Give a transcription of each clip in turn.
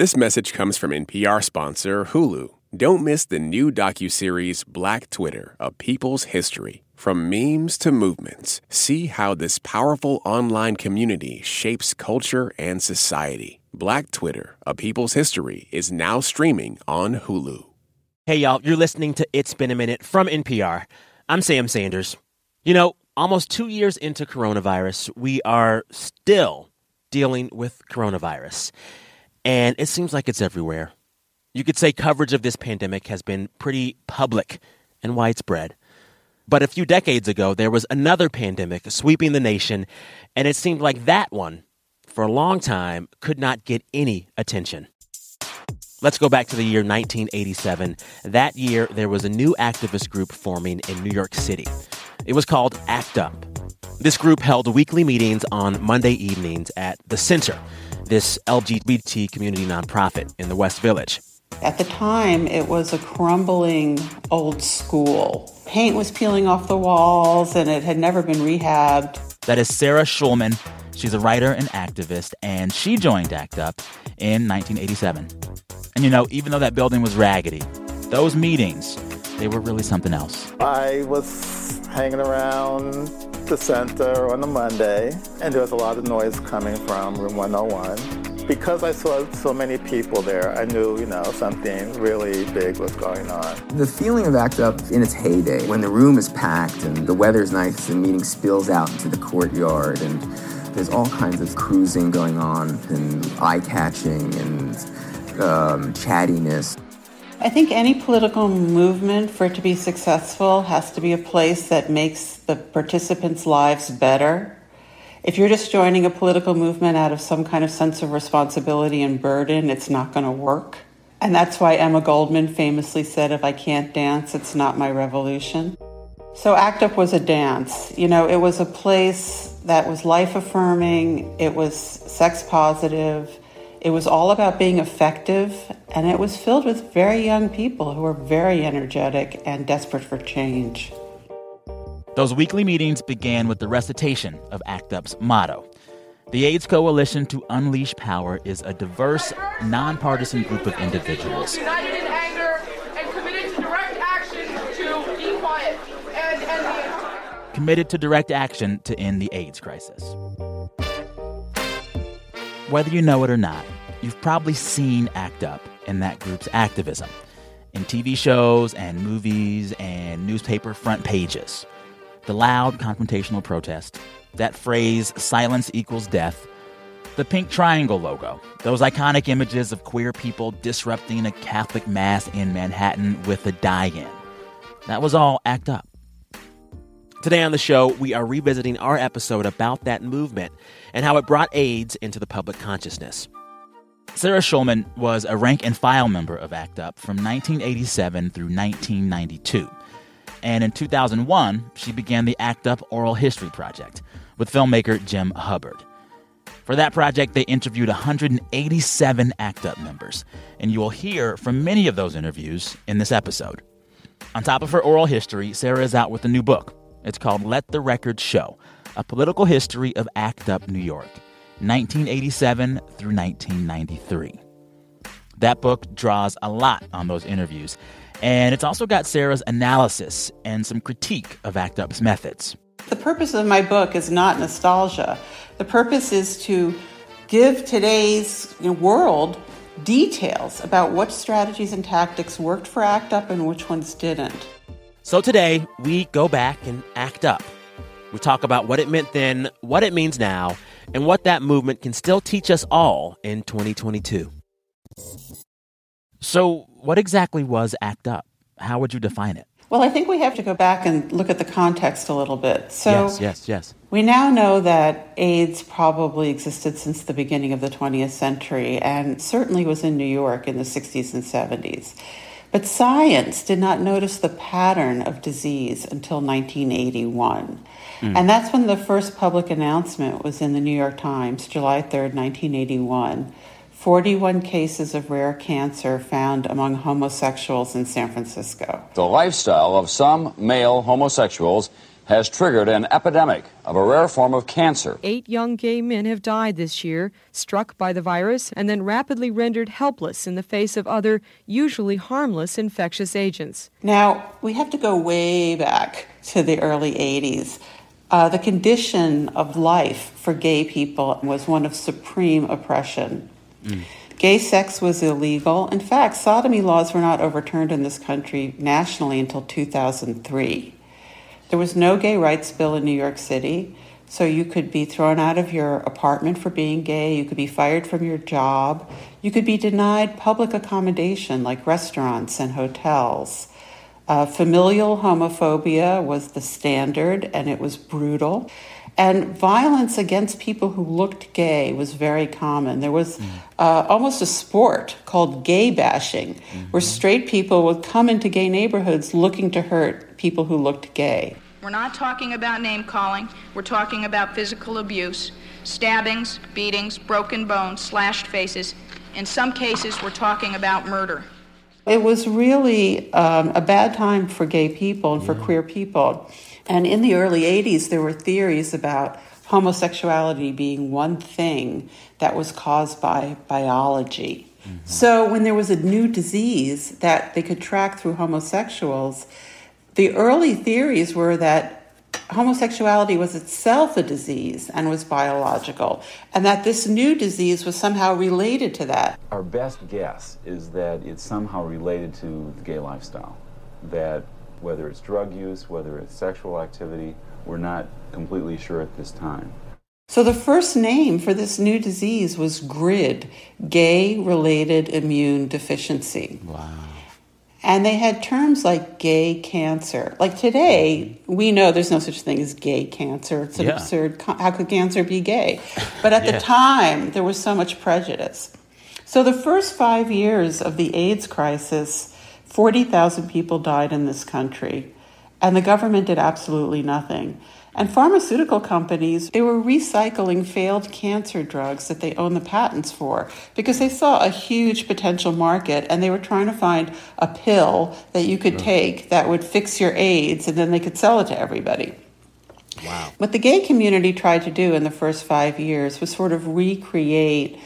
This message comes from NPR sponsor Hulu. Don't miss the new docuseries Black Twitter, A People's History. From memes to movements, see how this powerful online community shapes culture and society. Black Twitter, A People's History is now streaming on Hulu. Hey, y'all, you're listening to It's Been a Minute from NPR. I'm Sam Sanders. You know, almost two years into coronavirus, we are still dealing with coronavirus. And it seems like it's everywhere. You could say coverage of this pandemic has been pretty public and widespread. But a few decades ago, there was another pandemic sweeping the nation, and it seemed like that one, for a long time, could not get any attention. Let's go back to the year 1987. That year, there was a new activist group forming in New York City. It was called ACT UP. This group held weekly meetings on Monday evenings at The Center, this LGBT community nonprofit in the West Village. At the time, it was a crumbling old school. Paint was peeling off the walls and it had never been rehabbed. That is Sarah Schulman. She's a writer and activist, and she joined ACT UP in 1987. And you know, even though that building was raggedy, those meetings, they were really something else. I was hanging around the center on a Monday, and there was a lot of noise coming from room 101. Because I saw so many people there, I knew, you know, something really big was going on. The feeling of ACT UP in its heyday, when the room is packed and the weather's nice, the meeting spills out into the courtyard, and there's all kinds of cruising going on, and eye catching, and um, chattiness. I think any political movement, for it to be successful, has to be a place that makes the participants' lives better. If you're just joining a political movement out of some kind of sense of responsibility and burden, it's not going to work. And that's why Emma Goldman famously said, If I can't dance, it's not my revolution. So ACT UP was a dance. You know, it was a place that was life affirming, it was sex positive, it was all about being effective, and it was filled with very young people who were very energetic and desperate for change. Those weekly meetings began with the recitation of ACT UP's motto. The AIDS Coalition to Unleash Power is a diverse, nonpartisan group of individuals. United in anger and committed to direct action to be quiet and end the Committed to direct action to end the AIDS crisis. Whether you know it or not, you've probably seen ACT UP in that group's activism in TV shows and movies and newspaper front pages. The loud confrontational protest, that phrase, silence equals death, the pink triangle logo, those iconic images of queer people disrupting a Catholic mass in Manhattan with a die in. That was all ACT UP. Today on the show, we are revisiting our episode about that movement and how it brought AIDS into the public consciousness. Sarah Schulman was a rank and file member of ACT UP from 1987 through 1992. And in 2001, she began the ACT UP Oral History Project with filmmaker Jim Hubbard. For that project, they interviewed 187 ACT UP members, and you will hear from many of those interviews in this episode. On top of her oral history, Sarah is out with a new book. It's called Let the Record Show A Political History of ACT UP New York, 1987 through 1993. That book draws a lot on those interviews, and it's also got Sarah's analysis and some critique of ACT UP's methods. The purpose of my book is not nostalgia. The purpose is to give today's world details about what strategies and tactics worked for ACT UP and which ones didn't. So today, we go back and act up. We talk about what it meant then, what it means now, and what that movement can still teach us all in 2022. So, what exactly was ACT UP? How would you define it? Well, I think we have to go back and look at the context a little bit. So, yes, yes, yes. We now know that AIDS probably existed since the beginning of the 20th century and certainly was in New York in the 60s and 70s. But science did not notice the pattern of disease until 1981. Mm. And that's when the first public announcement was in the New York Times, July 3rd, 1981. 41 cases of rare cancer found among homosexuals in San Francisco. The lifestyle of some male homosexuals has triggered an epidemic of a rare form of cancer. Eight young gay men have died this year, struck by the virus, and then rapidly rendered helpless in the face of other, usually harmless infectious agents. Now, we have to go way back to the early 80s. Uh, the condition of life for gay people was one of supreme oppression. Mm. Gay sex was illegal. In fact, sodomy laws were not overturned in this country nationally until 2003. There was no gay rights bill in New York City, so you could be thrown out of your apartment for being gay, you could be fired from your job, you could be denied public accommodation like restaurants and hotels. Uh, familial homophobia was the standard, and it was brutal. And violence against people who looked gay was very common. There was mm. uh, almost a sport called gay bashing, mm-hmm. where straight people would come into gay neighborhoods looking to hurt people who looked gay. We're not talking about name calling, we're talking about physical abuse, stabbings, beatings, broken bones, slashed faces. In some cases, we're talking about murder. It was really um, a bad time for gay people and for yeah. queer people. And in the early 80s, there were theories about homosexuality being one thing that was caused by biology. Mm-hmm. So when there was a new disease that they could track through homosexuals, the early theories were that homosexuality was itself a disease and was biological, and that this new disease was somehow related to that. Our best guess is that it's somehow related to the gay lifestyle. That whether it's drug use, whether it's sexual activity, we're not completely sure at this time. So the first name for this new disease was GRID, gay related immune deficiency. Wow. And they had terms like gay cancer. Like today, mm-hmm. we know there's no such thing as gay cancer. It's an yeah. absurd. How could cancer be gay? But at yeah. the time, there was so much prejudice. So the first five years of the AIDS crisis, 40,000 people died in this country, and the government did absolutely nothing. And pharmaceutical companies, they were recycling failed cancer drugs that they own the patents for because they saw a huge potential market and they were trying to find a pill that you could take that would fix your AIDS and then they could sell it to everybody. Wow. What the gay community tried to do in the first five years was sort of recreate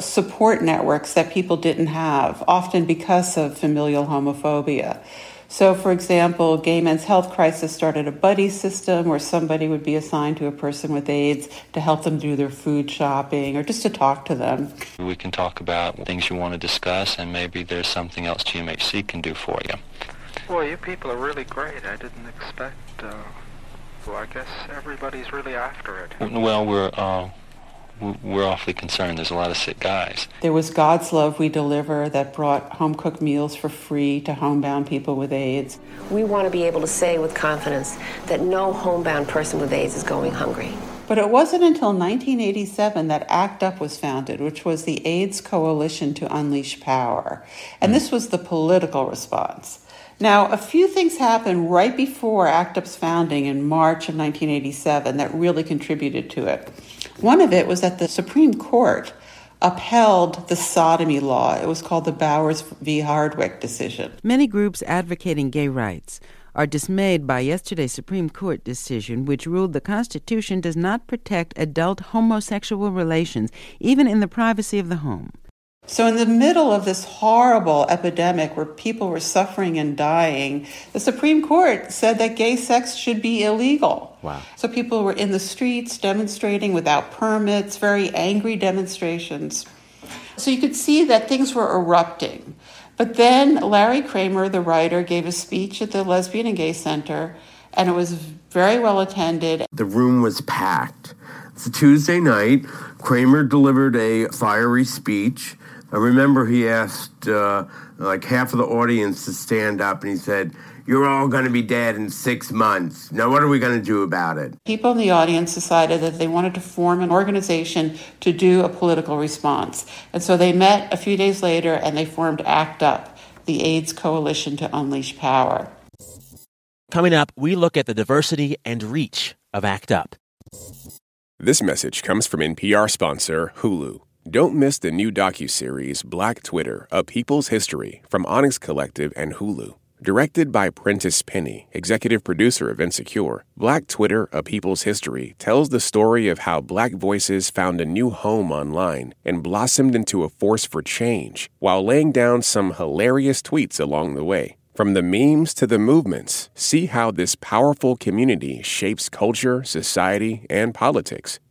support networks that people didn't have, often because of familial homophobia. So, for example, Gay Men's Health Crisis started a buddy system where somebody would be assigned to a person with AIDS to help them do their food shopping or just to talk to them. We can talk about things you want to discuss, and maybe there's something else GMHC can do for you. Well, you people are really great. I didn't expect. Uh, well, I guess everybody's really after it. Well, we're. Uh, we're awfully concerned. There's a lot of sick guys. There was God's Love We Deliver that brought home cooked meals for free to homebound people with AIDS. We want to be able to say with confidence that no homebound person with AIDS is going hungry. But it wasn't until 1987 that ACT UP was founded, which was the AIDS Coalition to Unleash Power. And hmm. this was the political response. Now, a few things happened right before ACT UP's founding in March of 1987 that really contributed to it. One of it was that the Supreme Court upheld the sodomy law. It was called the Bowers v. Hardwick decision. Many groups advocating gay rights are dismayed by yesterday's Supreme Court decision, which ruled the Constitution does not protect adult homosexual relations, even in the privacy of the home. So, in the middle of this horrible epidemic where people were suffering and dying, the Supreme Court said that gay sex should be illegal. Wow. So, people were in the streets demonstrating without permits, very angry demonstrations. So, you could see that things were erupting. But then Larry Kramer, the writer, gave a speech at the Lesbian and Gay Center, and it was very well attended. The room was packed. It's a Tuesday night. Kramer delivered a fiery speech I remember he asked uh, like half of the audience to stand up and he said, You're all going to be dead in six months. Now, what are we going to do about it? People in the audience decided that they wanted to form an organization to do a political response. And so they met a few days later and they formed ACT UP, the AIDS Coalition to Unleash Power. Coming up, we look at the diversity and reach of ACT UP. This message comes from NPR sponsor Hulu. Don't miss the new docu-series Black Twitter: A People's History from Onyx Collective and Hulu. Directed by Prentice Penny, executive producer of Insecure, Black Twitter, A People's History tells the story of how black voices found a new home online and blossomed into a force for change while laying down some hilarious tweets along the way. From the memes to the movements, see how this powerful community shapes culture, society, and politics.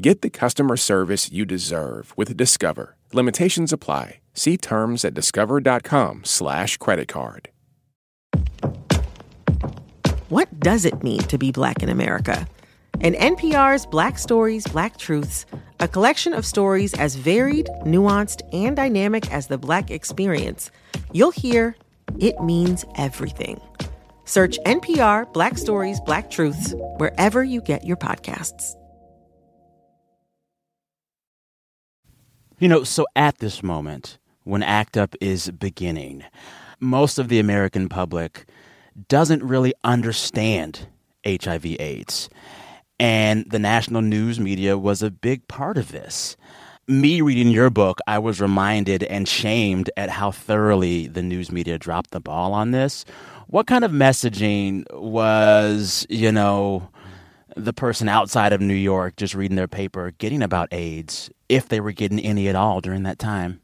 Get the customer service you deserve with Discover. Limitations apply. See terms at discover.com/slash credit card. What does it mean to be black in America? In NPR's Black Stories, Black Truths, a collection of stories as varied, nuanced, and dynamic as the black experience, you'll hear it means everything. Search NPR Black Stories, Black Truths wherever you get your podcasts. You know, so at this moment, when ACT UP is beginning, most of the American public doesn't really understand HIV AIDS. And the national news media was a big part of this. Me reading your book, I was reminded and shamed at how thoroughly the news media dropped the ball on this. What kind of messaging was, you know, the person outside of New York just reading their paper getting about AIDS, if they were getting any at all during that time?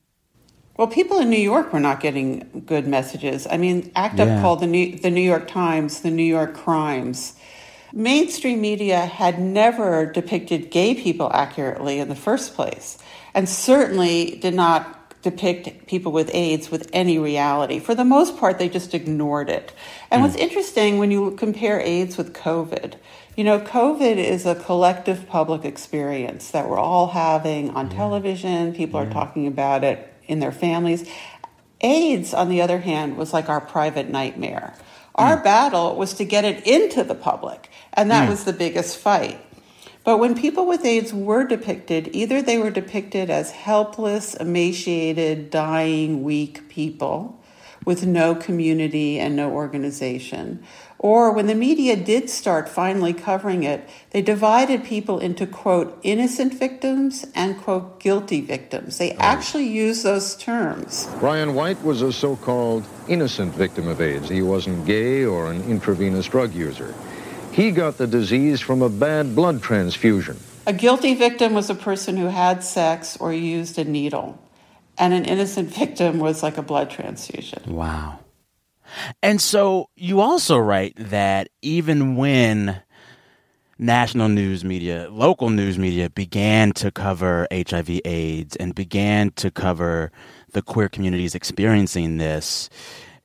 Well, people in New York were not getting good messages. I mean, ACT UP Yeah. called the New, the New York Times the New York crimes. Mainstream media had never depicted gay people accurately in the first place, and certainly did not depict people with AIDS with any reality. For the most part, they just ignored it. And hmm. what's interesting when you compare AIDS with COVID, you know, COVID is a collective public experience that we're all having on television. People are talking about it in their families. AIDS, on the other hand, was like our private nightmare. Our battle was to get it into the public, and that Mm. was the biggest fight. But when people with AIDS were depicted, either they were depicted as helpless, emaciated, dying, weak people with no community and no organization. Or when the media did start finally covering it, they divided people into, quote, innocent victims and, quote, guilty victims. They actually used those terms. Brian White was a so-called innocent victim of AIDS. He wasn't gay or an intravenous drug user. He got the disease from a bad blood transfusion. A guilty victim was a person who had sex or used a needle, and an innocent victim was like a blood transfusion. Wow. And so you also write that even when national news media, local news media began to cover HIV AIDS and began to cover the queer communities experiencing this,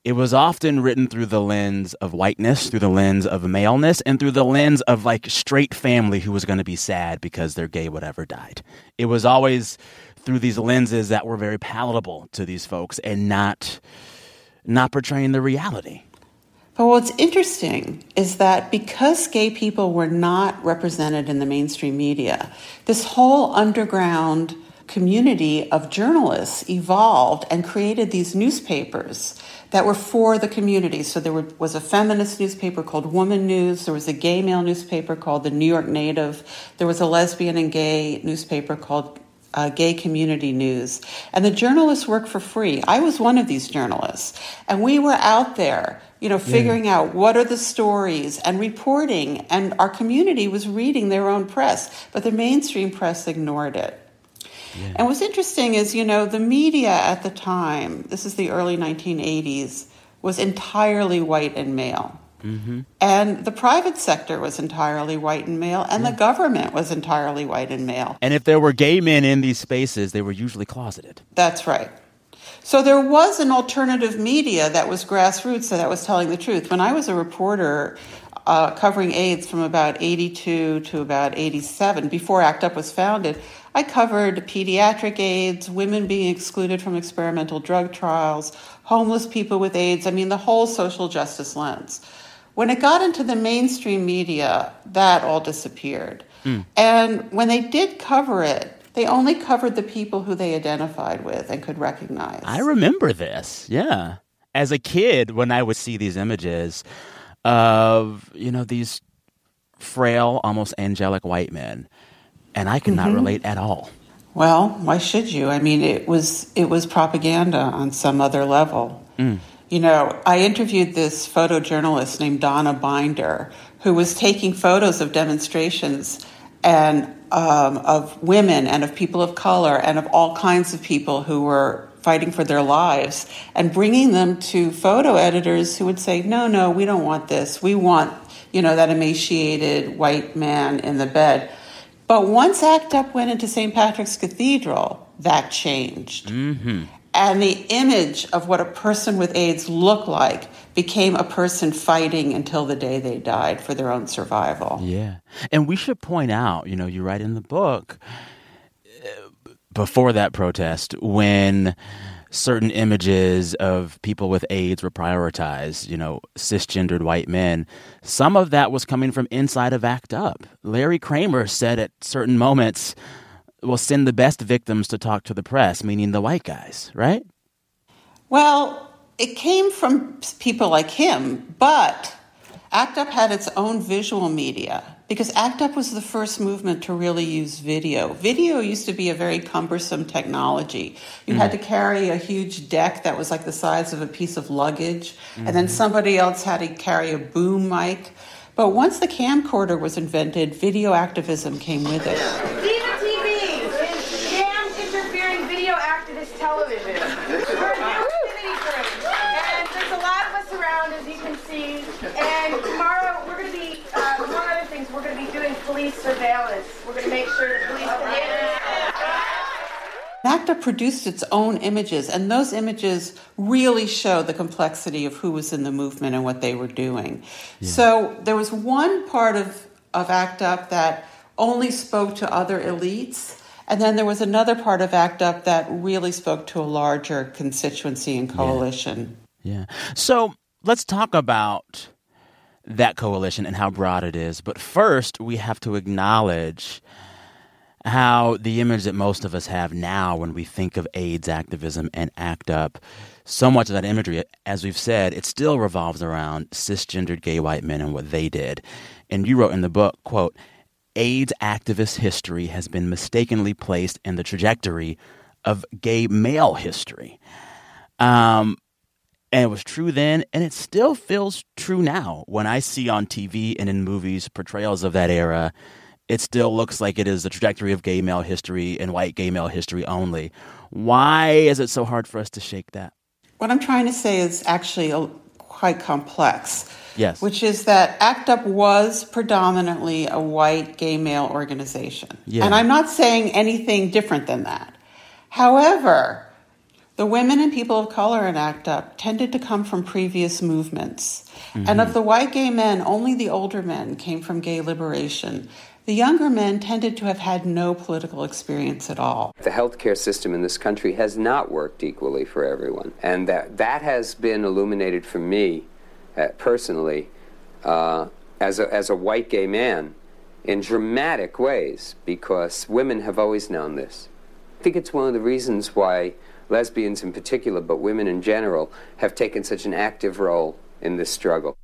it was often written through the lens of whiteness, through the lens of maleness, and through the lens of like straight family who was going to be sad because their gay whatever died. It was always through these lenses that were very palatable to these folks and not not portraying the reality. But what's interesting is that because gay people were not represented in the mainstream media, this whole underground community of journalists evolved and created these newspapers that were for the community. So there was a feminist newspaper called Woman News, there was a gay male newspaper called the New York Native, there was a lesbian and gay newspaper called uh, Gay Community News. And the journalists work for free. I was one of these journalists. And we were out there, you know, figuring out what are the stories and reporting. And our community was reading their own press, but the mainstream press ignored it. And what's interesting is, you know, the media at the time, this is the early 1980s, was entirely white and male. Mm-hmm. And the private sector was entirely white and male, and the government was entirely white and male. And if there were gay men in these spaces, they were usually closeted. That's right. So there was an alternative media that was grassroots that was telling the truth. When I was a reporter uh, covering AIDS from about 82 to about 87, before ACT UP was founded, I covered pediatric AIDS, women being excluded from experimental drug trials, homeless people with AIDS, I mean, the whole social justice lens. When it got into the mainstream media, that all disappeared. Mm. And when they did cover it, they only covered the people who they identified with and could recognize. I remember this. Yeah. As a kid, when I would see these images of, you know, these frail, almost angelic white men, and I could mm-hmm. not relate at all. Well, why should you? I mean, it was it was propaganda on some other level. Mm. You know, I interviewed this photojournalist named Donna Binder who was taking photos of demonstrations and um, of women and of people of color and of all kinds of people who were fighting for their lives and bringing them to photo editors who would say, no, no, we don't want this. We want, you know, that emaciated white man in the bed. But once ACT UP went into St. Patrick's Cathedral, that changed. Mm-hmm. And the image of what a person with AIDS looked like became a person fighting until the day they died for their own survival. Yeah. And we should point out, you know, you write in the book uh, before that protest when certain images of people with AIDS were prioritized, you know, cisgendered white men. Some of that was coming from inside of ACT UP. Larry Kramer said at certain moments, will send the best victims to talk to the press, meaning the white guys, right? Well, it came from people like him, but ACT UP had its own visual media because ACT UP was the first movement to really use video. Video used to be a very cumbersome technology. You mm-hmm. had to carry a huge deck that was like the size of a piece of luggage, mm-hmm. and then mm-hmm. somebody else had to carry a boom mic. But once the camcorder was invented, video activism came with it. Police surveillance. We're going to make sure the police can. ACT UP produced its own images, and those images really show the complexity of who was in the movement and what they were doing. Yeah. So there was one part of, of ACT UP that only spoke to other elites, and then there was another part of ACT UP that really spoke to a larger constituency and coalition. Yeah. yeah. So let's talk about that coalition and how broad it is. But first, we have to acknowledge how the image that most of us have now when we think of AIDS activism and ACT UP, so much of that imagery, as we've said, it still revolves around cisgendered gay white men and what they did. And you wrote in the book, quote, AIDS activist history has been mistakenly placed in the trajectory of gay male history. Um, and it was true then, and it still feels true now. When I see on TV and in movies portrayals of that era, it still looks like it is the trajectory of gay male history and white gay male history only. Why is it so hard for us to shake that? What I'm trying to say is actually a, quite complex. Yes. Which is that ACT UP was predominantly a white gay male organization. Yeah. And I'm not saying anything different than that. However, the women and people of color in ACT UP tended to come from previous movements. Mm-hmm. And of the white gay men, only the older men came from gay liberation. The younger men tended to have had no political experience at all. The healthcare system in this country has not worked equally for everyone. And that, that has been illuminated for me uh, personally uh, as, a, as a white gay man in dramatic ways because women have always known this. I think it's one of the reasons why lesbians in particular, but women in general, have taken such an active role in this struggle.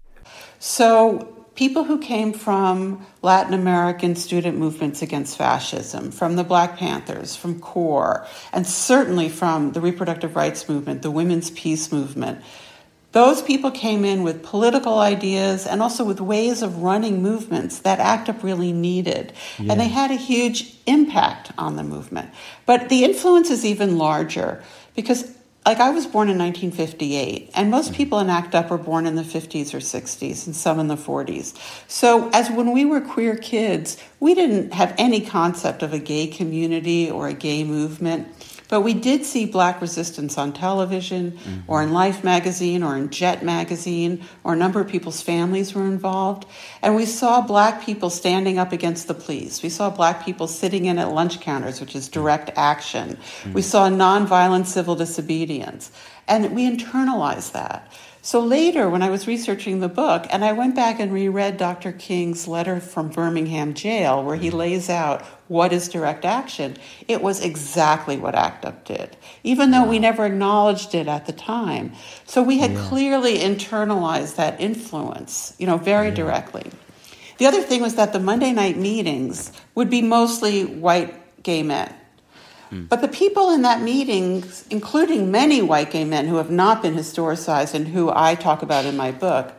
So, people who came from Latin American student movements against fascism, from the Black Panthers, from CORE, and certainly from the reproductive rights movement, the women's peace movement, those people came in with political ideas and also with ways of running movements that ACT UP really needed. Yeah. And they had a huge impact on the movement. But the influence is even larger because like I was born in 1958, and most mm-hmm. people in ACT UP were born in the 50s or 60s, and some in the 40s. So, as when we were queer kids, we didn't have any concept of a gay community or a gay movement. But we did see black resistance on television mm-hmm. or in Life magazine or in Jet magazine, or a number of people's families were involved. And we saw black people standing up against the police. We saw black people sitting in at lunch counters, which is direct action. Mm-hmm. We saw nonviolent civil disobedience. And we internalized that. So later, when I was researching the book, and I went back and reread Dr. King's letter from Birmingham jail, where he lays out what is direct action, it was exactly what ACT UP did, even though we never acknowledged it at the time. So we had Yeah. clearly internalized that influence, you know, very directly. The other thing was that the Monday night meetings would be mostly white gay men. Hmm. But the people in that meeting, including many white gay men who have not been historicized and who I talk about in my book,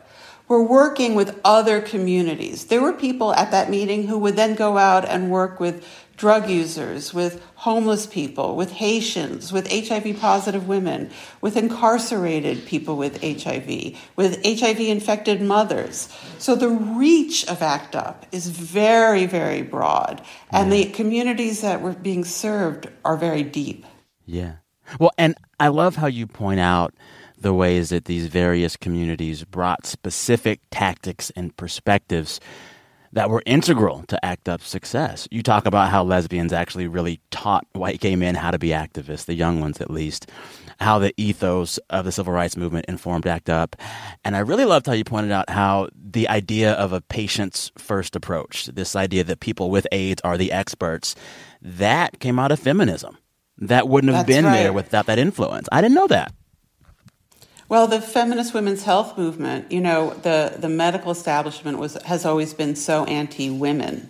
were working with other communities. There were people at that meeting who would then go out and work with drug users, with homeless people, with Haitians, with HIV positive women, with incarcerated people with HIV, with HIV infected mothers. So the reach of ACT UP is very, very broad, and the communities that were being served are very deep. Yeah. Well, and I love how you point out the ways that these various communities brought specific tactics and perspectives that were integral to ACT UP's success. You talk about how lesbians actually really taught white gay men how to be activists, the young ones at least, how the ethos of the civil rights movement informed ACT UP. And I really loved how you pointed out how the idea of a patient's first approach, this idea that people with AIDS are the experts, that came out of feminism. That wouldn't have That's been there without that influence. I didn't know that. Well, the feminist women's health movement, you know, the, the medical establishment was has always been so anti-women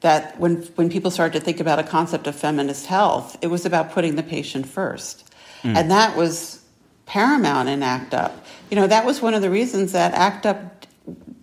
that when when people started to think about a concept of feminist health, it was about putting the patient first. Mm. And that was paramount in ACT UP. You know, that was one of the reasons that ACT UP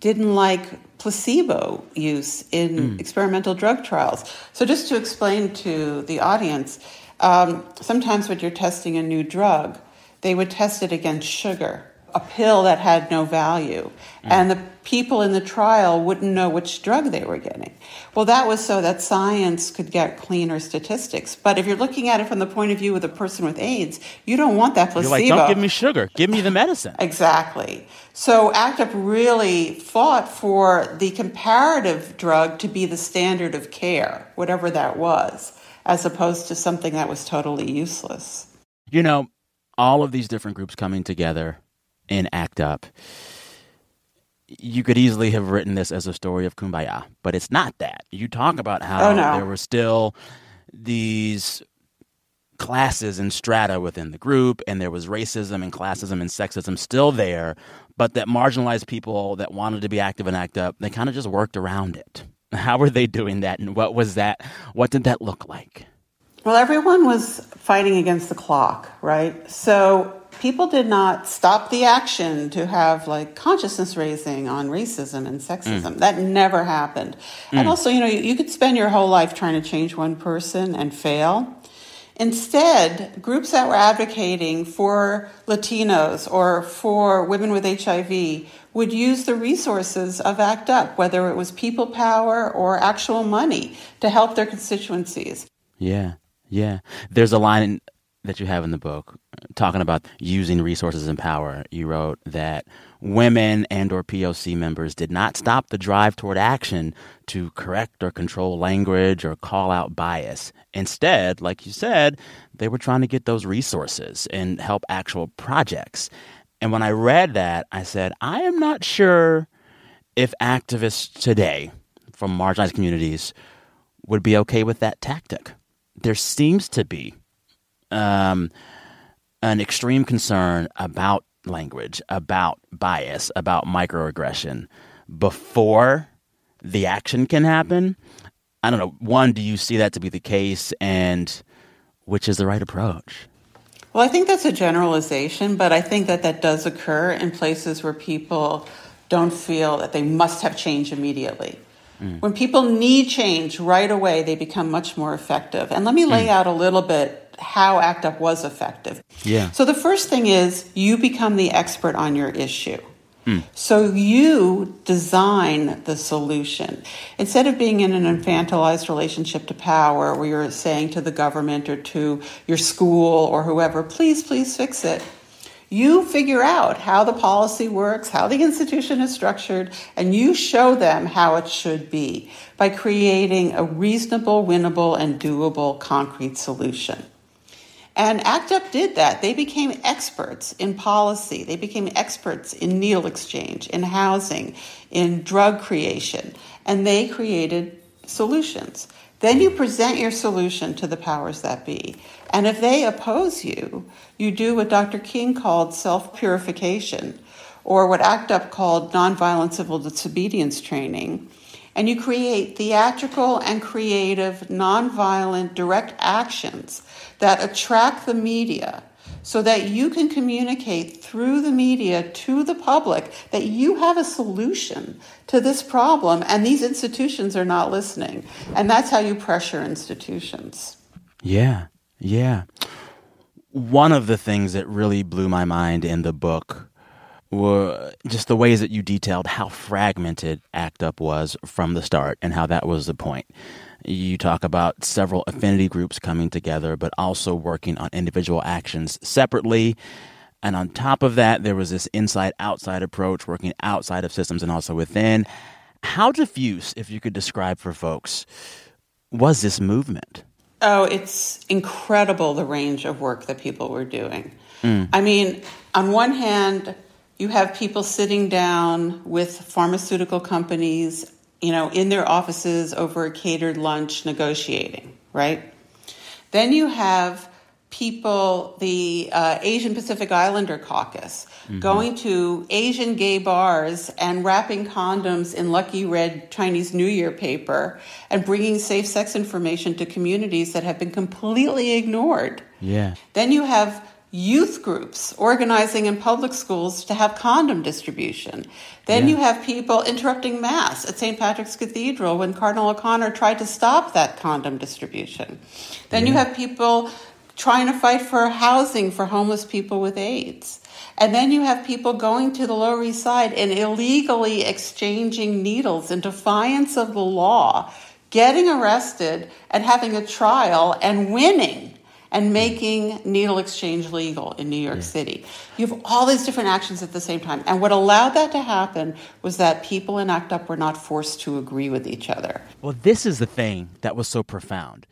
didn't like placebo use in experimental drug trials. So, just to explain to the audience, um, sometimes when you're testing a new drug, they would test it against sugar, a pill that had no value. Mm. And the people in the trial wouldn't know which drug they were getting. Well, that was so that science could get cleaner statistics. But if you're looking at it from the point of view of the person with AIDS, you don't want that placebo. You're like, don't give me sugar, give me the medicine. Exactly. So ACT UP really fought for the comparative drug to be the standard of care, whatever that was, as opposed to something that was totally useless. You know, all of these different groups coming together in ACT UP. You could easily have written this as a story of kumbaya, but it's not that. You talk about how Oh, no. there were still these classes and strata within the group, and there was racism and classism and sexism still there, but that marginalized people that wanted to be active in ACT UP, they kind of just worked around it. How were they doing that, and what was that? What did that look like? Well, everyone was fighting against the clock, right? So people did not stop the action to have like consciousness raising on racism and sexism. Mm. That never happened. And Mm. also, you know, you, you could spend your whole life trying to change one person and fail. Instead, groups that were advocating for Latinos or for women with HIV would use the resources of ACT UP, whether it was people power or actual money, to help their constituencies. Yeah, yeah. There's a line in, that you have in the book uh, talking about using resources and power. You wrote that women and or POC members did not stop the drive toward action to correct or control language or call out bias. Instead, like you said, they were trying to get those resources and help actual projects. And when I read that, I said, I am not sure if activists today from marginalized communities would be okay with that tactic. There seems to be um, an extreme concern about language, about bias, about microaggression before the action can happen. I don't know. One, do you see that to be the case? And which is the right approach? Well, I think that's a generalization, but I think that that does occur in places where people don't feel that they must have change immediately. When people need change right away, they become much more effective. And let me lay out a little bit how ACT UP was effective. Yeah. So the first thing is you become the expert on your issue. Hmm. So you design the solution. Instead of being in an infantilized relationship to power where you're saying to the government or to your school or whoever, please, please fix it. You figure out how the policy works, how the institution is structured, and you show them how it should be by creating a reasonable, winnable, and doable concrete solution. And ACT UP did that. They became experts in policy, they became experts in needle exchange, in housing, in drug creation, and they created solutions. Then you present your solution to the powers that be. And if they oppose you, you do what Dr. King called self purification, or what ACT UP called nonviolent civil disobedience training and you create theatrical and creative, nonviolent, direct actions that attract the media so that you can communicate through the media to the public that you have a solution to this problem and these institutions are not listening. And that's how you pressure institutions. Yeah, yeah. One of the things that really blew my mind in the book were just the ways that you detailed how fragmented ACT UP was from the start and how that was the point. You talk about several affinity groups coming together, but also working on individual actions separately. And on top of that, there was this inside outside approach, working outside of systems and also within. How diffuse, if you could describe for folks, was this movement? Oh, it's incredible the range of work that people were doing. Mm. I mean, on one hand, you have people sitting down with pharmaceutical companies, you know, in their offices over a catered lunch negotiating, right? Then you have people, the uh, Asian Pacific Islander Caucus, mm-hmm. going to Asian gay bars and wrapping condoms in lucky red Chinese New Year paper and bringing safe sex information to communities that have been completely ignored. Yeah. Then you have youth groups organizing in public schools to have condom distribution. Then yeah. you have people interrupting Mass at St. Patrick's Cathedral when Cardinal O'Connor tried to stop that condom distribution. Then yeah. you have people trying to fight for housing for homeless people with AIDS. And then you have people going to the Lower East Side and illegally exchanging needles in defiance of the law, getting arrested and having a trial and winning and making needle exchange legal in New York yeah. City. You have all these different actions at the same time. And what allowed that to happen was that people in ACT UP were not forced to agree with each other. Well, this is the thing that was so profound.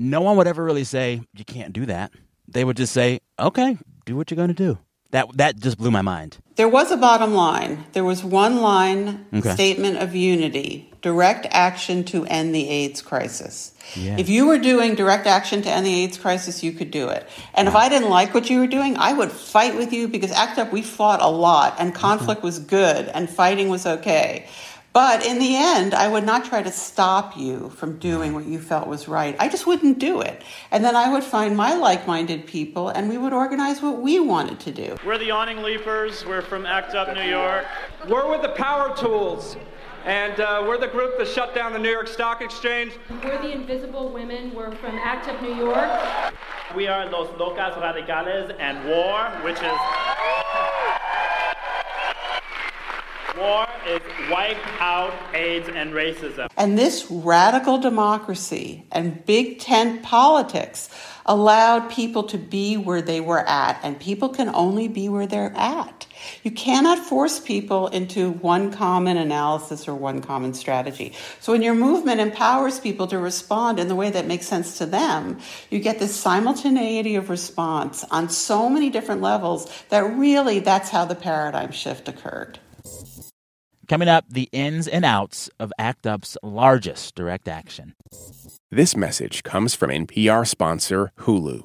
No one would ever really say, you can't do that. They would just say, okay, do what you're going to do. That, that just blew my mind. There was a bottom line. There was one line okay. statement of unity direct action to end the AIDS crisis. Yeah. If you were doing direct action to end the AIDS crisis, you could do it. And wow. if I didn't like what you were doing, I would fight with you because ACT UP, we fought a lot and conflict mm-hmm. was good and fighting was okay. But in the end, I would not try to stop you from doing what you felt was right. I just wouldn't do it. And then I would find my like minded people and we would organize what we wanted to do. We're the Awning Leapers. We're from ACT UP New York. We're with the Power Tools. And uh, we're the group that shut down the New York Stock Exchange. We're the Invisible Women. We're from ACT UP New York. We are Los Locas Radicales and WAR, which is. War is wipe out AIDS and racism. And this radical democracy and big tent politics allowed people to be where they were at, and people can only be where they're at. You cannot force people into one common analysis or one common strategy. So when your movement empowers people to respond in the way that makes sense to them, you get this simultaneity of response on so many different levels that really that's how the paradigm shift occurred. Coming up, the ins and outs of ACT UP's largest direct action. This message comes from NPR sponsor Hulu.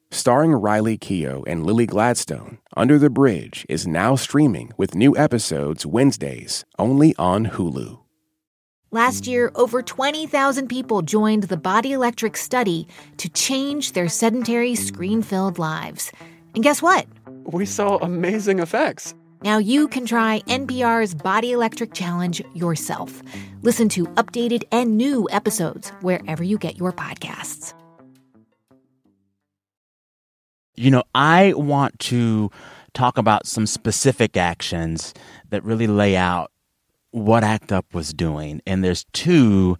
Starring Riley Keough and Lily Gladstone, Under the Bridge is now streaming with new episodes Wednesdays only on Hulu. Last year, over 20,000 people joined the Body Electric study to change their sedentary, screen filled lives. And guess what? We saw amazing effects. Now you can try NPR's Body Electric Challenge yourself. Listen to updated and new episodes wherever you get your podcasts. You know, I want to talk about some specific actions that really lay out what ACT UP was doing. And there's two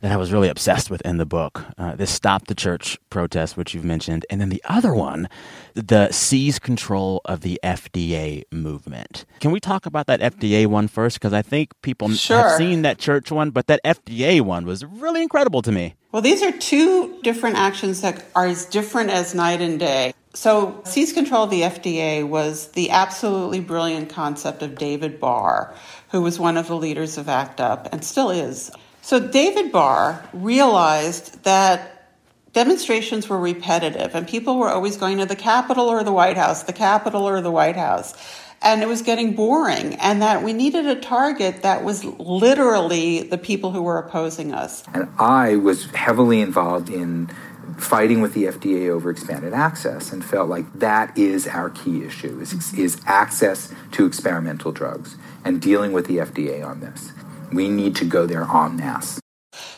that I was really obsessed with in the book. Uh, this Stop the Church protest, which you've mentioned. And then the other one, the seize control of the FDA movement. Can we talk about that FDA one first? Because I think people Sure. have seen that church one, but that FDA one was really incredible to me. Well, these are two different actions that are as different as night and day. So, seize control of the FDA was the absolutely brilliant concept of David Barr, who was one of the leaders of ACT UP and still is. So, David Barr realized that demonstrations were repetitive and people were always going to the Capitol or the White House, the Capitol or the White House. And it was getting boring, and that we needed a target that was literally the people who were opposing us. And I was heavily involved in fighting with the FDA over expanded access and felt like that is our key issue is, mm-hmm. is access to experimental drugs and dealing with the FDA on this. We need to go there en masse.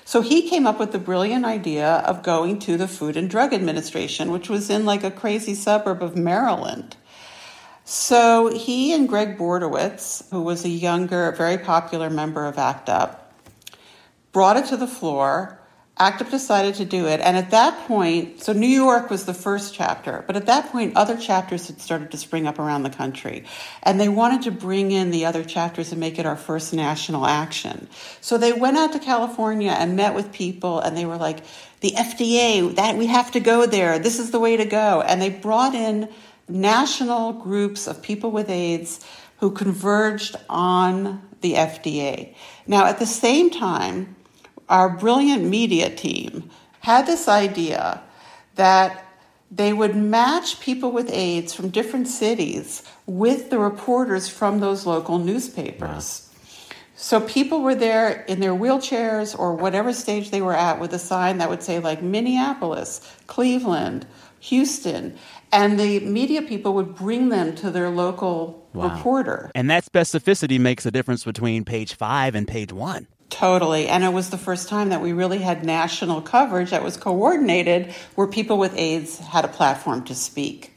So he came up with the brilliant idea of going to the Food and Drug Administration, which was in like a crazy suburb of Maryland. So he and Greg Bordowitz, who was a younger, very popular member of ACT UP, brought it to the floor. ACT UP decided to do it. And at that point, so New York was the first chapter, but at that point, other chapters had started to spring up around the country. And they wanted to bring in the other chapters and make it our first national action. So they went out to California and met with people, and they were like, the FDA, that we have to go there. This is the way to go. And they brought in national groups of people with AIDS who converged on the FDA. Now, at the same time, our brilliant media team had this idea that they would match people with AIDS from different cities with the reporters from those local newspapers. So people were there in their wheelchairs or whatever stage they were at with a sign that would say, like, Minneapolis, Cleveland, Houston. And the media people would bring them to their local Wow. reporter. And that specificity makes a difference between page five and page one. Totally. And it was the first time that we really had national coverage that was coordinated where people with AIDS had a platform to speak.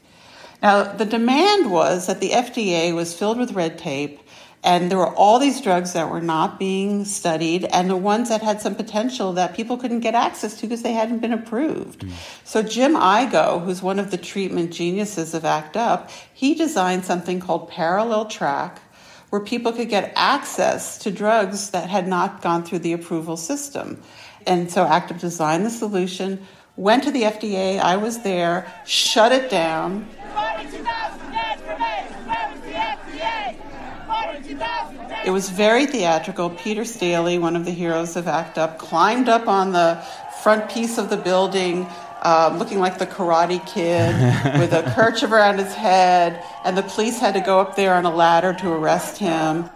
Now, the demand was that the FDA was filled with red tape and there were all these drugs that were not being studied and the ones that had some potential that people couldn't get access to because they hadn't been approved. Mm. So Jim Eigo, who's one of the treatment geniuses of ACT UP, he designed something called Parallel Track where people could get access to drugs that had not gone through the approval system. And so ACT UP designed the solution, went to the FDA, I was there, shut it down. It was very theatrical. Peter Staley, one of the heroes of ACT UP, climbed up on the front piece of the building, uh, looking like the Karate Kid, with a kerchief around his head, and the police had to go up there on a ladder to arrest him.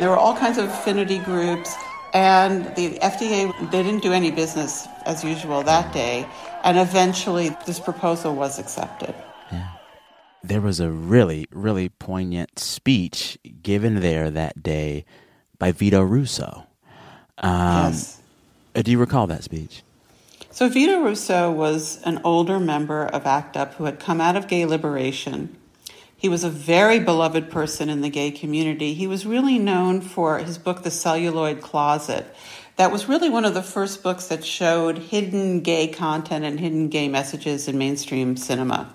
There were all kinds of affinity groups, and the FDA they didn't do any business as usual that day, and eventually this proposal was accepted. There was a really, really poignant speech given there that day by Vito Russo. Um, Yes. uh, Do you recall that speech? So Vito Russo was an older member of ACT UP who had come out of gay liberation. He was a very beloved person in the gay community. He was really known for his book, The Celluloid Closet. That was really one of the first books that showed hidden gay content and hidden gay messages in mainstream cinema.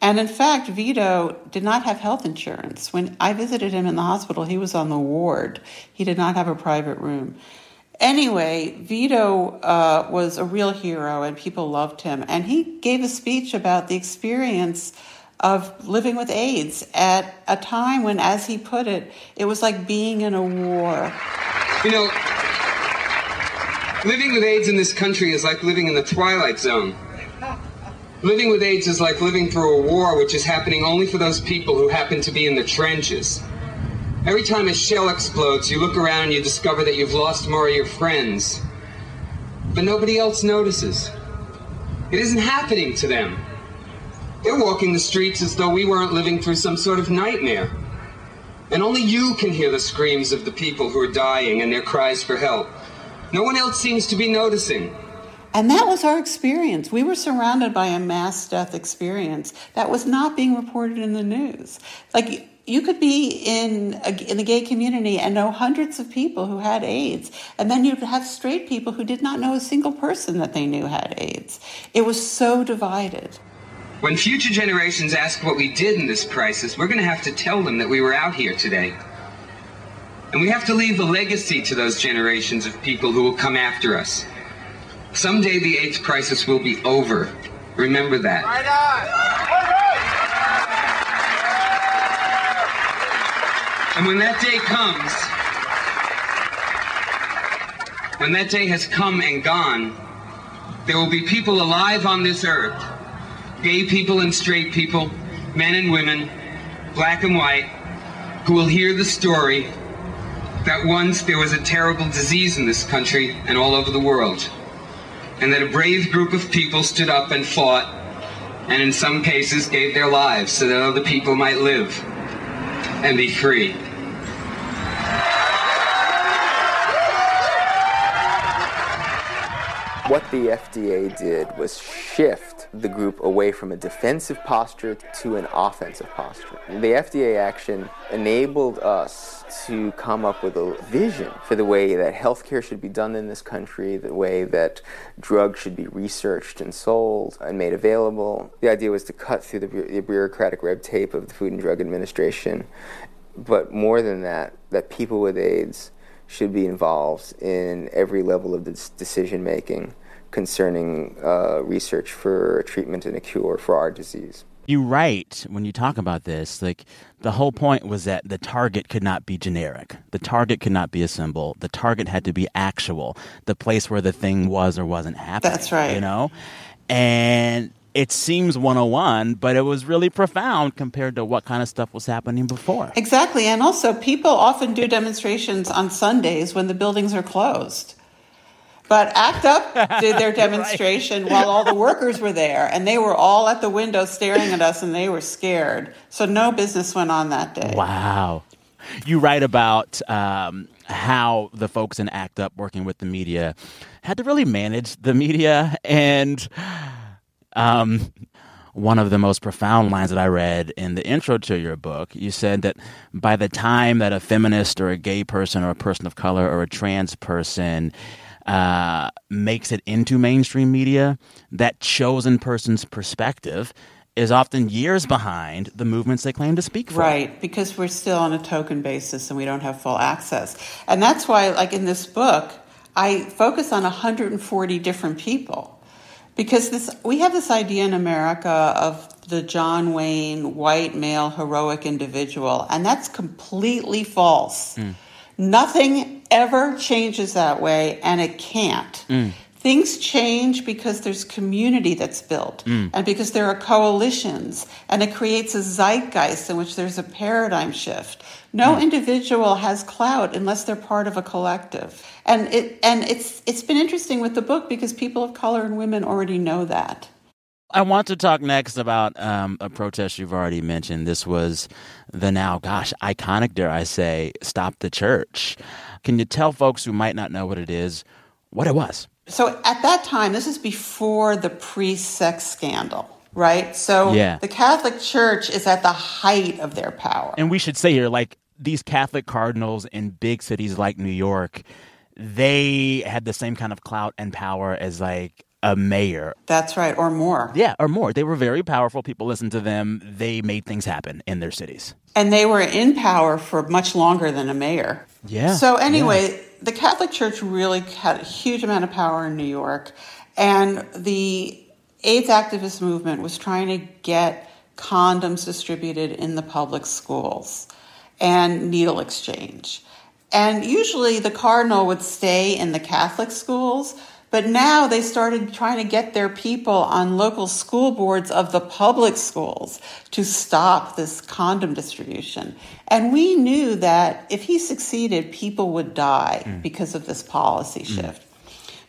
And in fact, Vito did not have health insurance. When I visited him in the hospital, he was on the ward. He did not have a private room. Anyway, Vito uh, was a real hero and people loved him. And he gave a speech about the experience of living with AIDS at a time when, as he put it, it was like being in a war. You know, living with AIDS in this country is like living in the Twilight Zone. Living with AIDS is like living through a war which is happening only for those people who happen to be in the trenches. Every time a shell explodes, you look around and you discover that you've lost more of your friends. But nobody else notices. It isn't happening to them. They're walking the streets as though we weren't living through some sort of nightmare. And only you can hear the screams of the people who are dying and their cries for help. No one else seems to be noticing. And that was our experience. We were surrounded by a mass death experience that was not being reported in the news. Like you could be in a, in the gay community and know hundreds of people who had AIDS, and then you'd have straight people who did not know a single person that they knew had AIDS. It was so divided. When future generations ask what we did in this crisis, we're going to have to tell them that we were out here today. And we have to leave a legacy to those generations of people who will come after us. Someday the AIDS crisis will be over. Remember that. Right on. And when that day comes, when that day has come and gone, there will be people alive on this earth, gay people and straight people, men and women, black and white, who will hear the story that once there was a terrible disease in this country and all over the world, and that a brave group of people stood up and fought, and in some cases gave their lives so that other people might live and be free. What the FDA did was shift the group away from a defensive posture to an offensive posture. The FDA action enabled us to come up with a vision for the way that healthcare should be done in this country, the way that drugs should be researched and sold and made available. The idea was to cut through the bureaucratic red tape of the Food and Drug Administration. But more than that, that people with AIDS should be involved in every level of decision making concerning uh, research for a treatment and a cure for our disease. You write when you talk about this, like the whole point was that the target could not be generic. The target could not be a symbol. The target had to be actual, the place where the thing was or wasn't happening. That's right. You know? And it seems 101, but it was really profound compared to what kind of stuff was happening before. Exactly. And also, people often do demonstrations on Sundays when the buildings are closed. But ACT UP did their demonstration right. while all the workers were there, and they were all at the window staring at us, and they were scared. So no business went on that day. Wow. You write about um, how the folks in ACT UP working with the media had to really manage the media. And um, one of the most profound lines that I read in the intro to your book, you said that by the time that a feminist or a gay person or a person of color or a trans person uh, makes it into mainstream media, that chosen person's perspective is often years behind the movements they claim to speak for. Right, because we're still on a token basis and we don't have full access. And that's why, like in this book, I focus on 140 different people. Because this, we have this idea in America of the John Wayne white male heroic individual, and that's completely false. Mm. Nothing ever changes that way, and it can't. Mm. Things change because there's community that's built mm. and because there are coalitions, and it creates a zeitgeist in which there's a paradigm shift. No mm. individual has clout unless they're part of a collective. And it and it's it's been interesting with the book because people of color and women already know that. I want to talk next about um, a protest you've already mentioned. This was the now, gosh, iconic, dare I say, Stop the Church. Can you tell folks who might not know what it is what it was? So at that time, this is before the pre sex scandal, right? So yeah. the Catholic Church is at the height of their power. And we should say here, like, these Catholic cardinals in big cities like New York, they had the same kind of clout and power as like a mayor. That's right, or more. Yeah, or more. They were very powerful. People listened to them. They made things happen in their cities. And they were in power for much longer than a mayor. Yeah. So, anyway, yeah. the Catholic Church really had a huge amount of power in New York. And the AIDS activist movement was trying to get condoms distributed in the public schools and needle exchange. And usually the cardinal would stay in the Catholic schools but now they started trying to get their people on local school boards of the public schools to stop this condom distribution. And we knew that if he succeeded, people would die mm. because of this policy mm. shift.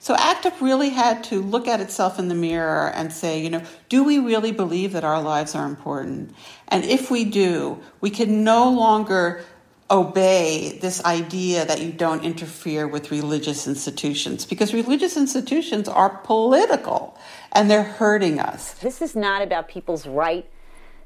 So ACT UP really had to look at itself in the mirror and say, you know, do we really believe that our lives are important? And if we do, we can no longer obey this idea that you don't interfere with religious institutions because religious institutions are political and they're hurting us. This is not about people's right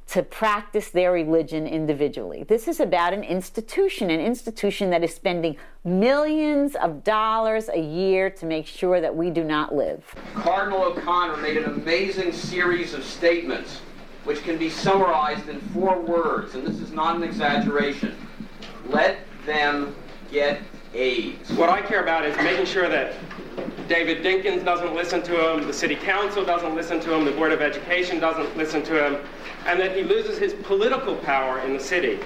to practice their religion individually. This is about an institution, an institution that is spending millions of dollars a year to make sure that we do not live. Cardinal O'Connor made an amazing series of statements which can be summarized in four words, and this is not an exaggeration. Let them get AIDS. What I care about is making sure that David Dinkins doesn't listen to him, the city council doesn't listen to him, the board of education doesn't listen to him, and that he loses his political power in the city.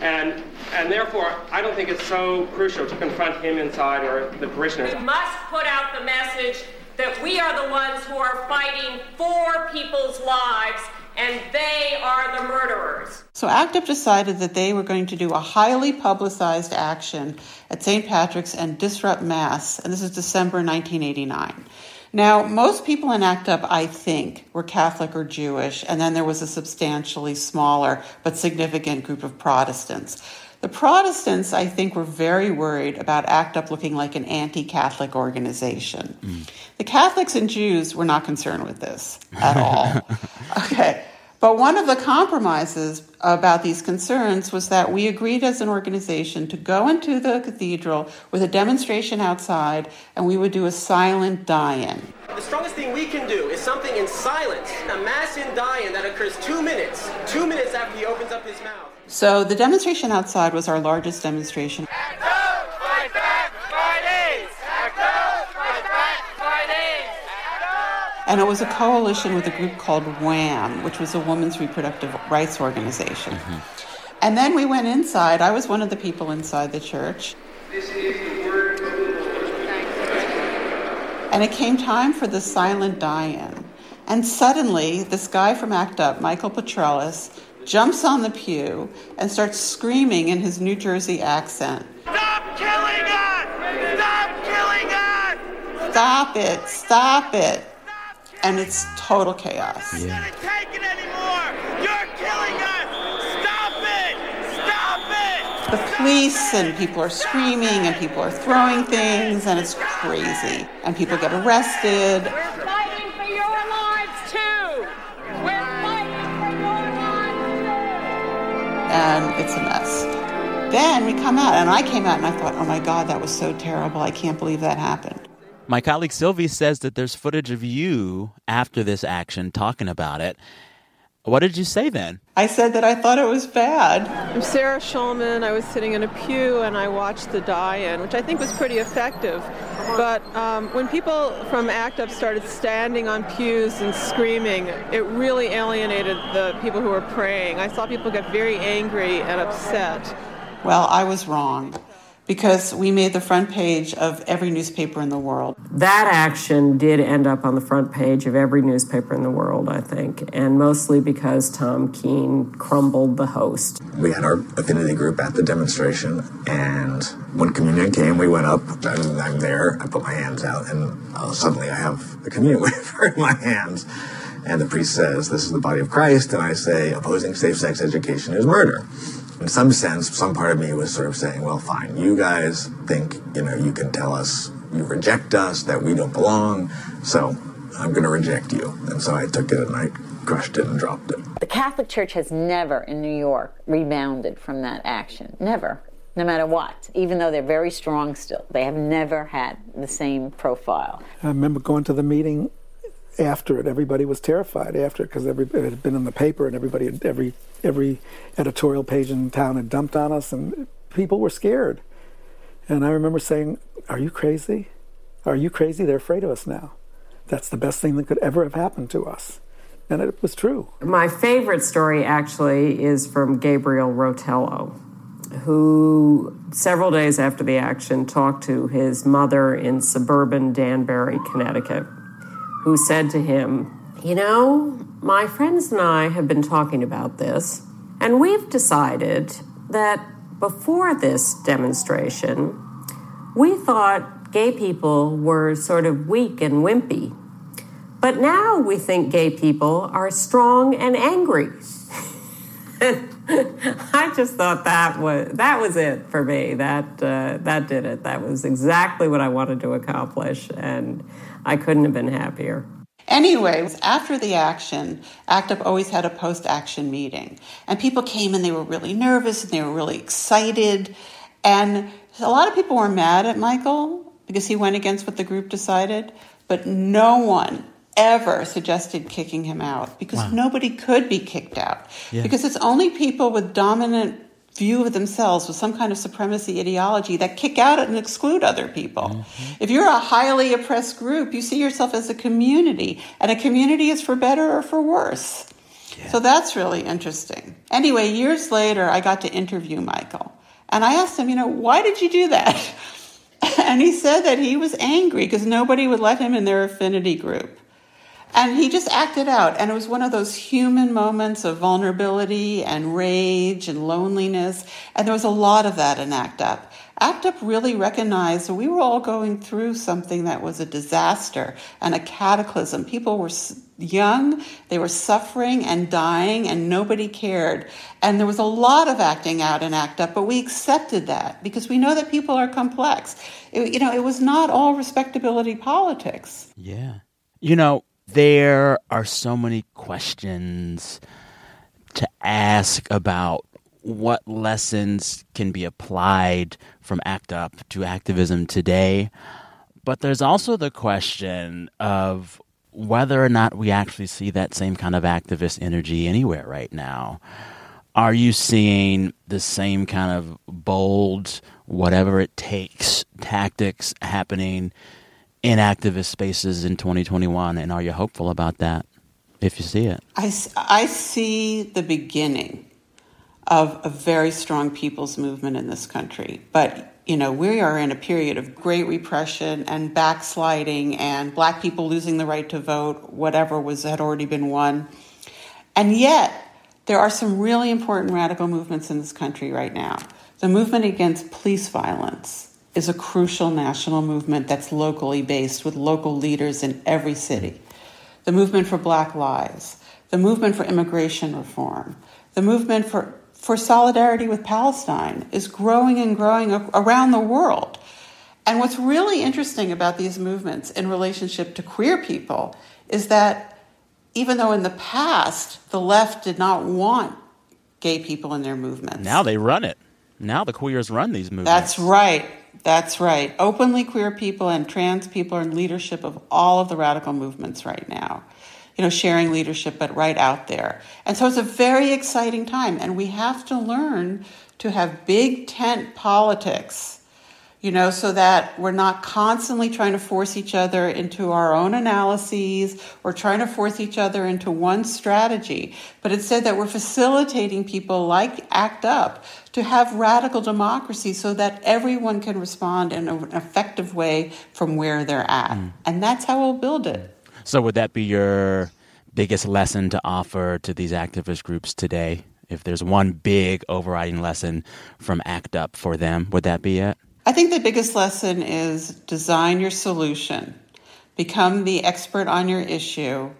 And, and therefore, I don't think it's so crucial to confront him inside or the parishioners. We must put out the message that we are the ones who are fighting for people's lives and they are the murderers. So ACT UP decided that they were going to do a highly publicized action at St. Patrick's and disrupt Mass, and this is December 1989. Now, most people in ACT UP, I think, were Catholic or Jewish, and then there was a substantially smaller but significant group of Protestants. The Protestants, I think, were very worried about ACT UP looking like an anti Catholic organization. Mm. The Catholics and Jews were not concerned with this at all. okay. But one of the compromises about these concerns was that we agreed as an organization to go into the cathedral with a demonstration outside and we would do a silent die in. The strongest thing we can do is something in silence, a mass in die in that occurs two minutes, two minutes after he opens up his mouth. So the demonstration outside was our largest demonstration. And it was a coalition with a group called WHAM, which was a women's reproductive rights organization. Mm-hmm. And then we went inside. I was one of the people inside the church. This is the word movement, and it came time for the silent die in. And suddenly, this guy from ACT UP, Michael Petrelis, jumps on the pew and starts screaming in his New Jersey accent Stop killing us! Stop killing us! Stop it! Stop it! and it's total chaos. Yeah. Take it anymore. You're killing us. Stop it. Stop it. The police and people are screaming and people are throwing things and it's crazy. And people get arrested. We're fighting for your lives And it's a mess. Then we come out, and I came out and I thought, oh my God, that was so terrible. I can't believe that happened. My colleague Sylvie says that there's footage of you after this action talking about it. What did you say then? I said that I thought it was bad. I'm Sarah Schulman. I was sitting in a pew and I watched the die in, which I think was pretty effective. But um, when people from ACT UP started standing on pews and screaming, it really alienated the people who were praying. I saw people get very angry and upset. Well, I was wrong because we made the front page of every newspaper in the world. That action did end up on the front page of every newspaper in the world, I think, and mostly because Tom Keane crumbled the host. We had our affinity group at the demonstration, and when communion came, we went up, and I'm there, I put my hands out, and uh, suddenly I have a communion wafer in my hands. And the priest says, This is the body of Christ. And I say, Opposing safe sex education is murder in some sense, some part of me was sort of saying, well, fine, you guys think, you know, you can tell us you reject us, that we don't belong, so I'm going to reject you. And so I took it and I crushed it and dropped it. The Catholic Church has never in New York rebounded from that action. Never. No matter what, even though they're very strong still, they have never had the same profile. I remember going to the meeting after it. Everybody was terrified after it because it had been in the paper and everybody, had, every every editorial page in town had dumped on us, and people were scared. And I remember saying, Are you crazy? Are you crazy? They're afraid of us now. That's the best thing that could ever have happened to us. And it was true. My favorite story actually is from Gabriel Rotello, who several days after the action talked to his mother in suburban Danbury, Connecticut, who said to him, You know, my friends and I have been talking about this, and we've decided that before this demonstration, we thought gay people were sort of weak and wimpy. But now we think gay people are strong and angry. I just thought that was that was it for me. That uh, that did it. That was exactly what I wanted to accomplish, and I couldn't have been happier. Anyway, after the action, ACT UP always had a post action meeting. And people came and they were really nervous and they were really excited. And a lot of people were mad at Michael because he went against what the group decided. But no one ever suggested kicking him out because Wow. nobody could be kicked out. Yeah. Because it's only people with dominant view of themselves with some kind of supremacy ideology that kick out and exclude other people. Mm-hmm. If you're a highly oppressed group, you see yourself as a community, and a community is for better or for worse. So that's really interesting. Anyway, years later, I got to interview Michael, and I asked him, you know, why did you do that? and he said that he was angry because nobody would let him in their affinity group. And he just acted out. And it was one of those human moments of vulnerability and rage and loneliness. And there was a lot of that in ACT UP. ACT UP really recognized that we were all going through something that was a disaster and a cataclysm. People were young, they were suffering and dying, and nobody cared. And there was a lot of acting out in ACT UP, but we accepted that because we know that people are complex. It, you know, it was not all respectability politics. Yeah. You know, there are so many questions to ask about what lessons can be applied from ACT UP to activism today. But there's also the question of whether or not we actually see that same kind of activist energy anywhere right now. Are you seeing the same kind of bold, whatever it takes tactics happening in activist spaces in 2021? And are you hopeful about that if you see it? i, I see the beginning of a very strong people's movement in this country. But, you know, we are in a period of great repression and backsliding and black people losing the right to vote, whatever was had already been won. And yet, there are some really important radical movements in this country right now. The movement against police violence is a crucial national movement that's locally based with local leaders in every city. The movement for Black Lives, the movement for immigration reform, the movement for, for solidarity with Palestine is growing and growing around the world. And what's really interesting about these movements in relationship to queer people is that even though in the past the left did not want gay people in their movements, Now they run it. Now the queers run these movements. that's right. That's right. Openly queer people and trans people are in leadership of all of the radical movements right now. You know, sharing leadership, but right out there. And so it's a very exciting time. And we have to learn to have big tent politics, you know, so that we're not constantly trying to force each other into our own analyses or trying to force each other into one strategy, but instead that we're facilitating people like ACT UP to have radical democracy so that everyone can respond in an effective way from where they're at. Hmm. And that's how we'll build it. So would that be your biggest lesson to offer to these activist groups today? If there's one big overriding lesson from ACT UP for them, would that be it? I think the biggest lesson is design your solution, become the expert on your issue,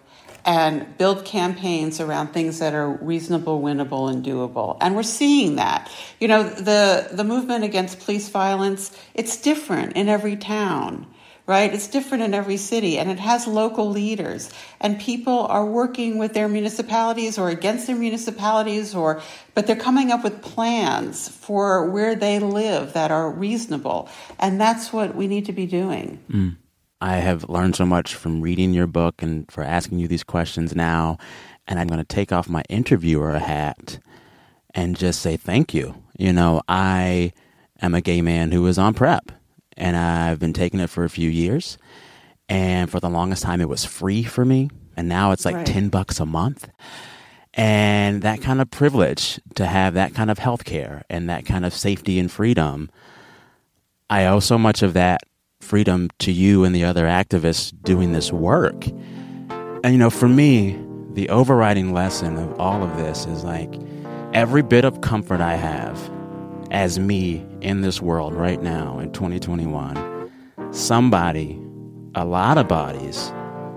and build campaigns around things that are reasonable, winnable, and doable. And we're seeing that. You know, the, the movement against police violence, it's different in every town. Right? It's different in every city and it has local leaders and people are working with their municipalities or against their municipalities or but they're coming up with plans for where they live that are reasonable and that's what we need to be doing. Mm. I have learned so much from reading your book and for asking you these questions now. And I'm going to take off my interviewer hat and just say thank you. You know, I am a gay man who is on PrEP and I've been taking it for a few years. And for the longest time, it was free for me. And now it's like Right. 10 bucks a month. And that kind of privilege to have that kind of health care and that kind of safety and freedom, I owe so much of that freedom to you and the other activists doing this work. And, you know, for me, the overriding lesson of all of this is like every bit of comfort I have as me in this world right now in 2021, somebody, a lot of bodies,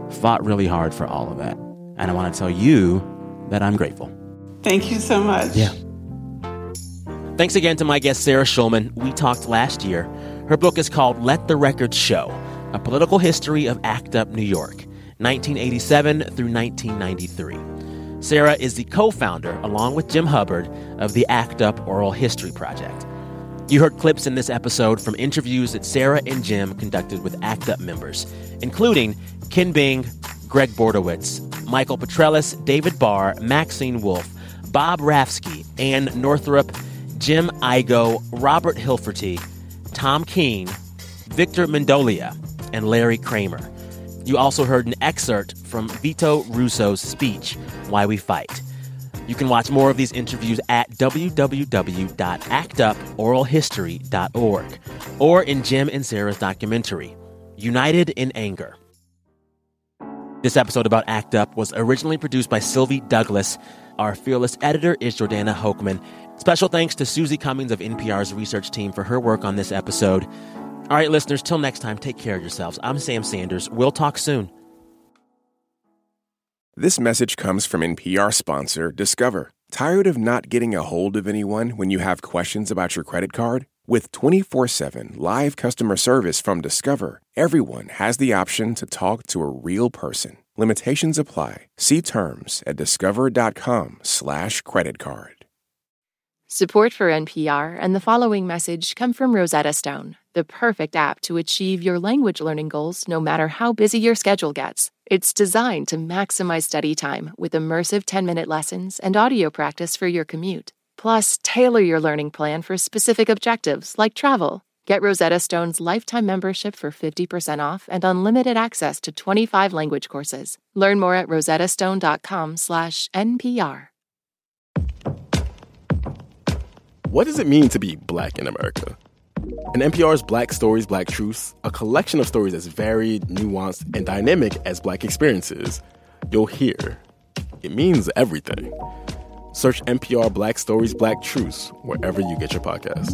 fought really hard for all of that. And I want to tell you that I'm grateful. Thank you so much. Yeah. Thanks again to my guest, Sarah Schulman. We talked last year. Her book is called Let the Record Show A Political History of ACT UP New York, 1987 through 1993. Sarah is the co founder, along with Jim Hubbard, of the ACT UP Oral History Project. You heard clips in this episode from interviews that Sarah and Jim conducted with ACT UP members, including Ken Bing, Greg Bordowitz, Michael Petrelis, David Barr, Maxine Wolfe, Bob Rafsky, Ann Northrop, Jim Eigo, Robert Hilferty, Tom Keane, Victor Mendolia, and Larry Kramer. You also heard an excerpt from Vito Russo's speech, Why We Fight. You can watch more of these interviews at www.actuporalhistory.org or in Jim and Sarah's documentary, United in Anger. This episode about ACT UP was originally produced by Sylvie Douglas. Our fearless editor is Jordana Hochman. Special thanks to Susie Cummings of NPR's research team for her work on this episode. All right, listeners, till next time, take care of yourselves. I'm Sam Sanders. We'll talk soon. This message comes from NPR sponsor Discover. Tired of not getting a hold of anyone when you have questions about your credit card? With 24 7 live customer service from Discover, everyone has the option to talk to a real person. Limitations apply. See terms at discover.com/slash credit card. Support for NPR and the following message come from Rosetta Stone, the perfect app to achieve your language learning goals no matter how busy your schedule gets. It's designed to maximize study time with immersive 10 minute lessons and audio practice for your commute. Plus, tailor your learning plan for specific objectives like travel. Get Rosetta Stone's lifetime membership for 50% off and unlimited access to 25 language courses. Learn more at rosettastone.com/npr. What does it mean to be black in America? In NPR's Black Stories, Black Truths, a collection of stories as varied, nuanced, and dynamic as black experiences, you'll hear it means everything. Search NPR Black Stories, Black Truths wherever you get your podcasts.